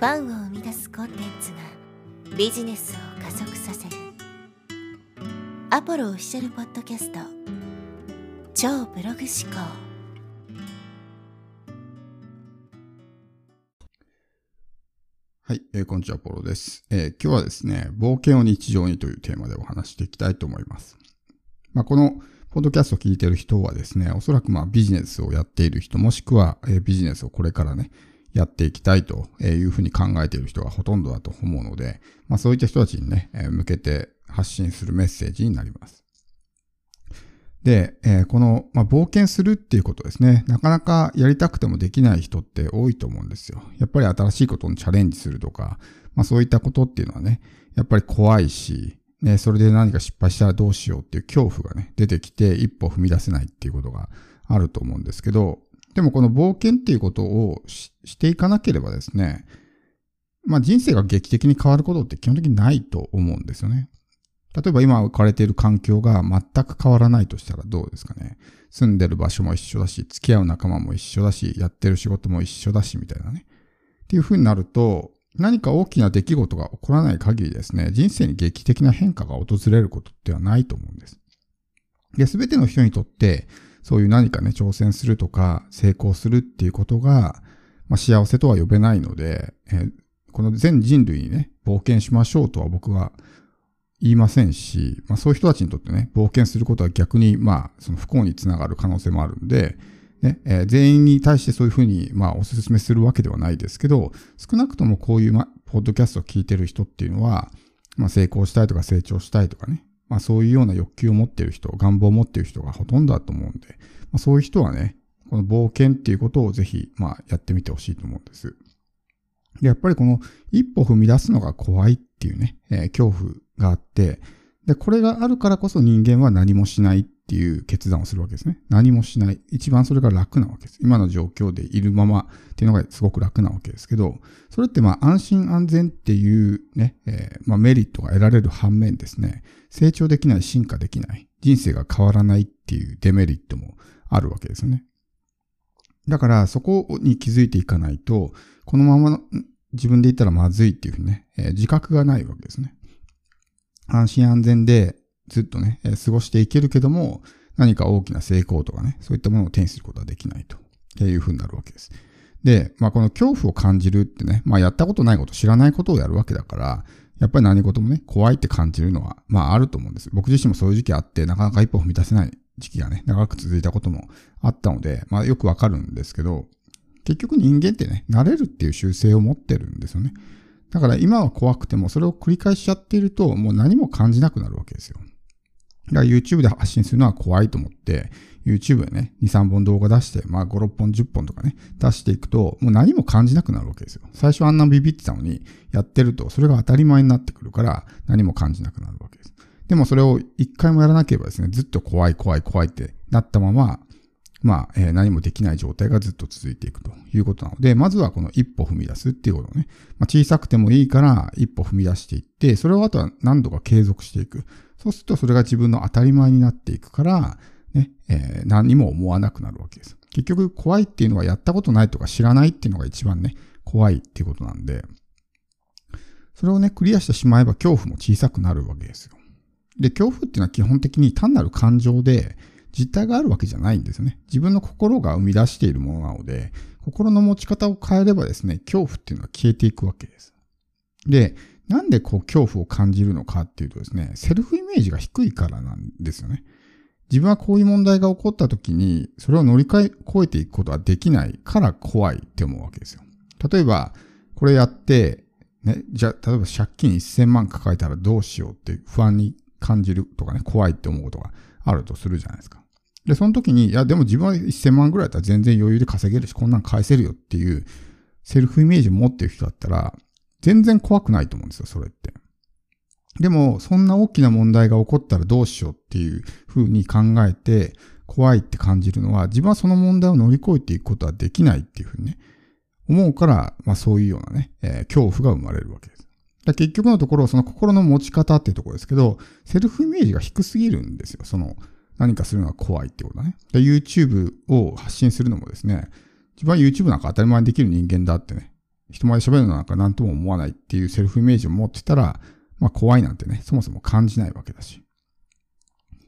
ファンを生み出すコンテンツがビジネスを加速させる。アポロオフィシャルポッドキャスト。超ブログ思考。はい、えー、こんにちは、ポロです、えー、今日はですね、冒険を日常にというテーマでお話していきたいと思います。まあ、このポッドキャストを聞いている人はですね、おそらくまあビジネスをやっている人、もしくは、えー、ビジネスをこれからね、やっていきたいというふうに考えている人がほとんどだと思うので、まあそういった人たちにね、向けて発信するメッセージになります。で、えこの、まあ、冒険するっていうことですね。なかなかやりたくてもできない人って多いと思うんですよ。やっぱり新しいことにチャレンジするとか、まあそういったことっていうのはね、やっぱり怖いし、ね、それで何か失敗したらどうしようっていう恐怖がね、出てきて一歩踏み出せないっていうことがあると思うんですけど、でもこの冒険っていうことをしていかなければですね、まあ人生が劇的に変わることって基本的にないと思うんですよね。例えば今置かれている環境が全く変わらないとしたらどうですかね。住んでる場所も一緒だし、付き合う仲間も一緒だし、やってる仕事も一緒だし、みたいなね。っていう風になると、何か大きな出来事が起こらない限りですね、人生に劇的な変化が訪れることってはないと思うんです。で、すべての人にとって、そういう何かね、挑戦するとか、成功するっていうことが、まあ、幸せとは呼べないので、えー、この全人類にね、冒険しましょうとは僕は言いませんし、まあ、そういう人たちにとってね、冒険することは逆に、まあ、その不幸につながる可能性もあるんで、ね、えー、全員に対してそういうふうに、まあ、お勧めするわけではないですけど、少なくともこういう、ま、ポッドキャストを聞いてる人っていうのは、まあ、成功したいとか成長したいとかね、まあそういうような欲求を持っている人、願望を持っている人がほとんどだと思うんで、まあ、そういう人はね、この冒険っていうことをぜひ、まあやってみてほしいと思うんです。で、やっぱりこの一歩踏み出すのが怖いっていうね、えー、恐怖があって、で、これがあるからこそ人間は何もしないっていう決断をするわけですね。何もしない。一番それが楽なわけです。今の状況でいるままっていうのがすごく楽なわけですけど、それってまあ安心安全っていうね、えー、まあメリットが得られる反面ですね、成長できない、進化できない、人生が変わらないっていうデメリットもあるわけですよね。だからそこに気づいていかないと、このまま自分で言ったらまずいっていうふうにね、えー、自覚がないわけですね。安心安全でずっとね、え過ごしていけるけども、何か大きな成功とかね、そういったものを手にすることはできないというふうになるわけです。で、まあこの恐怖を感じるってね、まあやったことないこと、知らないことをやるわけだから、やっぱり何事もね、怖いって感じるのは、まああると思うんです。僕自身もそういう時期あって、なかなか一歩踏み出せない時期がね、長く続いたこともあったので、まあよくわかるんですけど、結局人間ってね、慣れるっていう習性を持ってるんですよね。だから今は怖くても、それを繰り返しちゃっていると、もう何も感じなくなるわけですよ。が YouTube で発信するのは怖いと思って、YouTube でね、2、3本動画出して、まあ5、6本、10本とかね、出していくと、もう何も感じなくなるわけですよ。最初あんなビビってたのに、やってると、それが当たり前になってくるから、何も感じなくなるわけです。でもそれを一回もやらなければですね、ずっと怖い怖い怖いってなったまま、まあ、えー、何もできない状態がずっと続いていくということなので、まずはこの一歩踏み出すっていうことをね、まあ、小さくてもいいから一歩踏み出していって、それをあとは何度か継続していく。そうするとそれが自分の当たり前になっていくから、ね、えー、何にも思わなくなるわけです。結局怖いっていうのはやったことないとか知らないっていうのが一番ね、怖いっていうことなんで、それをね、クリアしてしまえば恐怖も小さくなるわけですよ。で、恐怖っていうのは基本的に単なる感情で、実体があるわけじゃないんですよね。自分の心が生み出しているものなので、心の持ち方を変えればですね、恐怖っていうのは消えていくわけです。で、なんでこう恐怖を感じるのかっていうとですね、セルフイメージが低いからなんですよね。自分はこういう問題が起こった時に、それを乗り越えていくことはできないから怖いって思うわけですよ。例えば、これやって、ね、じゃあ、例えば借金1000万抱えたらどうしようって不安に感じるとかね、怖いって思うことがあるとするじゃないですか。で、その時に、いや、でも自分は1000万ぐらいだったら全然余裕で稼げるし、こんなん返せるよっていうセルフイメージを持ってる人だったら、全然怖くないと思うんですよ、それって。でも、そんな大きな問題が起こったらどうしようっていう風に考えて、怖いって感じるのは、自分はその問題を乗り越えていくことはできないっていう風にね、思うから、まあそういうようなね、えー、恐怖が生まれるわけです。結局のところ、その心の持ち方っていうところですけど、セルフイメージが低すぎるんですよ。その、何かするのが怖いってことだね。で、YouTube を発信するのもですね、自分は YouTube なんか当たり前にできる人間だってね、人前で喋るのなんか何とも思わないっていうセルフイメージを持ってたら、まあ怖いなんてね、そもそも感じないわけだし。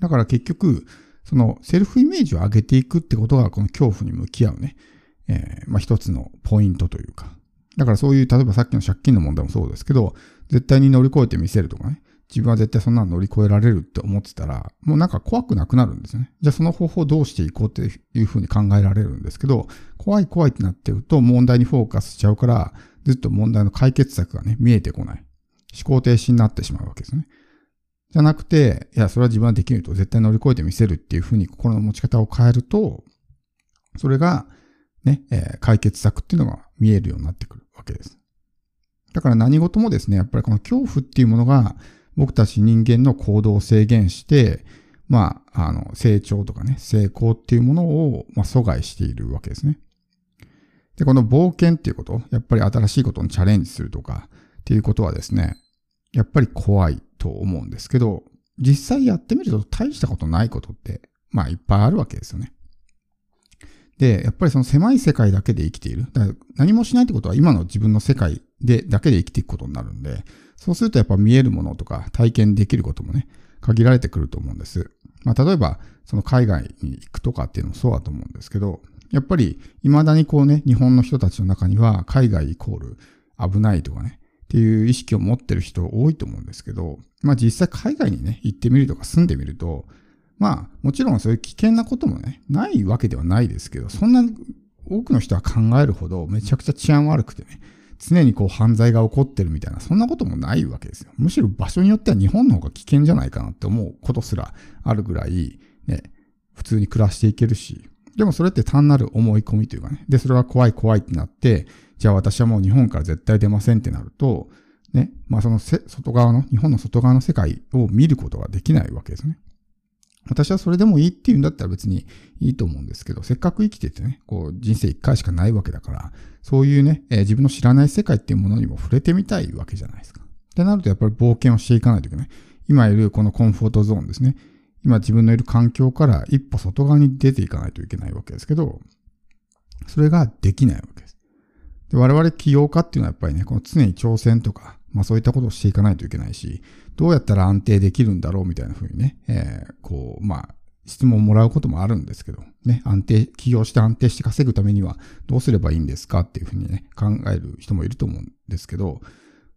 だから結局、そのセルフイメージを上げていくってことがこの恐怖に向き合うね、えー、まあ一つのポイントというか。だからそういう、例えばさっきの借金の問題もそうですけど、絶対に乗り越えてみせるとかね、自分は絶対そんなの乗り越えられるって思ってたら、もうなんか怖くなくなるんですよね。じゃあその方法どうしていこうっていうふうに考えられるんですけど、怖い怖いってなってると問題にフォーカスしちゃうから、ずっと問題の解決策がね、見えてこない。思考停止になってしまうわけですね。じゃなくて、いや、それは自分はできると絶対乗り越えてみせるっていうふうに心の持ち方を変えると、それが、ね、えー、解決策っていうのが見えるようになってくるわけです。だから何事もですね、やっぱりこの恐怖っていうものが僕たち人間の行動を制限して、まあ、あの、成長とかね、成功っていうものを、まあ、阻害しているわけですね。で、この冒険っていうこと、やっぱり新しいことにチャレンジするとかっていうことはですね、やっぱり怖いと思うんですけど、実際やってみると大したことないことって、まあいっぱいあるわけですよね。で、やっぱりその狭い世界だけで生きている。だから何もしないってことは今の自分の世界で、だけで生きていくことになるんで、そうするとやっぱ見えるものとか体験できることもね、限られてくると思うんです。まあ例えば、その海外に行くとかっていうのもそうだと思うんですけど、やっぱり未だにこうね、日本の人たちの中には海外イコール危ないとかね、っていう意識を持ってる人多いと思うんですけど、まあ実際海外にね、行ってみるとか住んでみると、まあもちろんそういう危険なこともね、ないわけではないですけど、そんな多くの人は考えるほどめちゃくちゃ治安悪くてね、常にこう犯罪が起こってるみたいな、そんなこともないわけですよ。むしろ場所によっては日本の方が危険じゃないかなって思うことすらあるぐらい、ね、普通に暮らしていけるし、でもそれって単なる思い込みというかね。で、それは怖い怖いってなって、じゃあ私はもう日本から絶対出ませんってなると、ね、まあその外側の、日本の外側の世界を見ることができないわけですね。私はそれでもいいっていうんだったら別にいいと思うんですけど、せっかく生きててね、こう人生一回しかないわけだから、そういうね、えー、自分の知らない世界っていうものにも触れてみたいわけじゃないですか。ってなるとやっぱり冒険をしていかないといけない。今いるこのコンフォートゾーンですね。今自分のいる環境から一歩外側に出ていかないといけないわけですけど、それができないわけです。で我々起業家っていうのはやっぱりね、この常に挑戦とか、まあそういったことをしていかないといけないし、どうやったら安定できるんだろうみたいな風にね、えー、こう、まあ、質問をもらうこともあるんですけど、ね、安定、起業して安定して稼ぐためにはどうすればいいんですかっていうふうにね、考える人もいると思うんですけど、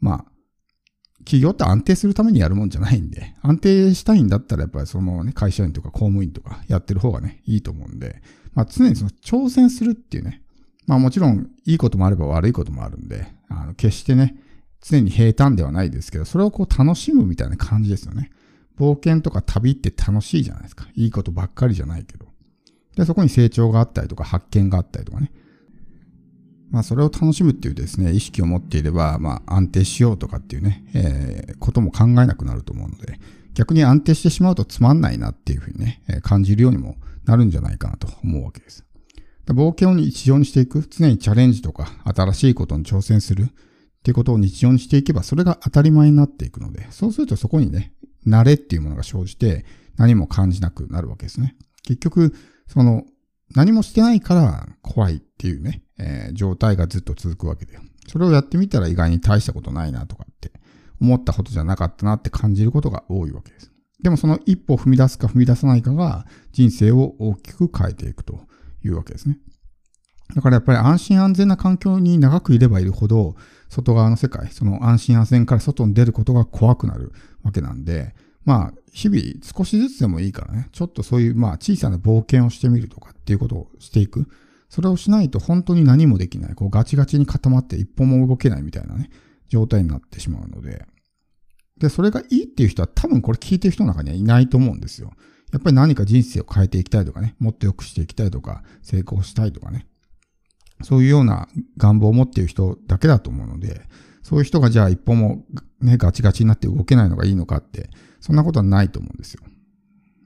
まあ、企業って安定するためにやるもんじゃないんで、安定したいんだったらやっぱりそのね、会社員とか公務員とかやってる方がね、いいと思うんで、まあ常にその挑戦するっていうね、まあもちろんいいこともあれば悪いこともあるんで、あの決してね、常に平坦ではないですけど、それをこう楽しむみたいな感じですよね。冒険とか旅って楽しいじゃないですか。いいことばっかりじゃないけど。で、そこに成長があったりとか発見があったりとかね。まあそれを楽しむっていうですね、意識を持っていれば、まあ安定しようとかっていうね、えー、ことも考えなくなると思うので、逆に安定してしまうとつまんないなっていうふうにね、えー、感じるようにもなるんじゃないかなと思うわけです。冒険を日常にしていく、常にチャレンジとか新しいことに挑戦するっていうことを日常にしていけば、それが当たり前になっていくので、そうするとそこにね、慣れっていうものが生じて何も感じなくなるわけですね。結局、その、何もしてないから怖いっていうね、えー、状態がずっと続くわけだよ。それをやってみたら意外に大したことないなとかって思ったことじゃなかったなって感じることが多いわけです。でもその一歩踏み出すか踏み出さないかが人生を大きく変えていくというわけですね。だからやっぱり安心安全な環境に長くいればいるほど、外側の世界、その安心安全から外に出ることが怖くなるわけなんで、まあ、日々少しずつでもいいからね、ちょっとそういうまあ小さな冒険をしてみるとかっていうことをしていく。それをしないと本当に何もできない。こうガチガチに固まって一歩も動けないみたいなね、状態になってしまうので。で、それがいいっていう人は多分これ聞いてる人の中にはいないと思うんですよ。やっぱり何か人生を変えていきたいとかね、もっと良くしていきたいとか、成功したいとかね。そういうような願望を持っている人だけだと思うので、そういう人がじゃあ一歩もね、ガチガチになって動けないのがいいのかって、そんなことはないと思うんですよ。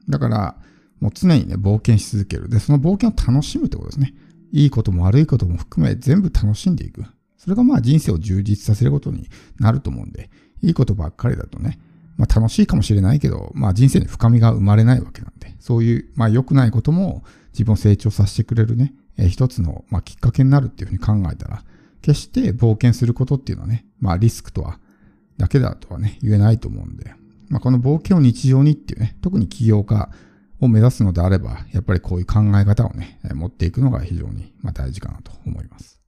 だから、もう常にね、冒険し続ける。で、その冒険を楽しむってことですね。いいことも悪いことも含め全部楽しんでいく。それがまあ人生を充実させることになると思うんで、いいことばっかりだとね、まあ楽しいかもしれないけど、まあ人生に深みが生まれないわけなんで、そういう、まあ良くないことも自分を成長させてくれるね、えー、一つの、まあ、きっかけになるっていうふうに考えたら決して冒険することっていうのはね、まあリスクとは、だけだとはね、言えないと思うんで、まあこの冒険を日常にっていうね、特に起業家を目指すのであれば、やっぱりこういう考え方をね、持っていくのが非常にま大事かなと思います。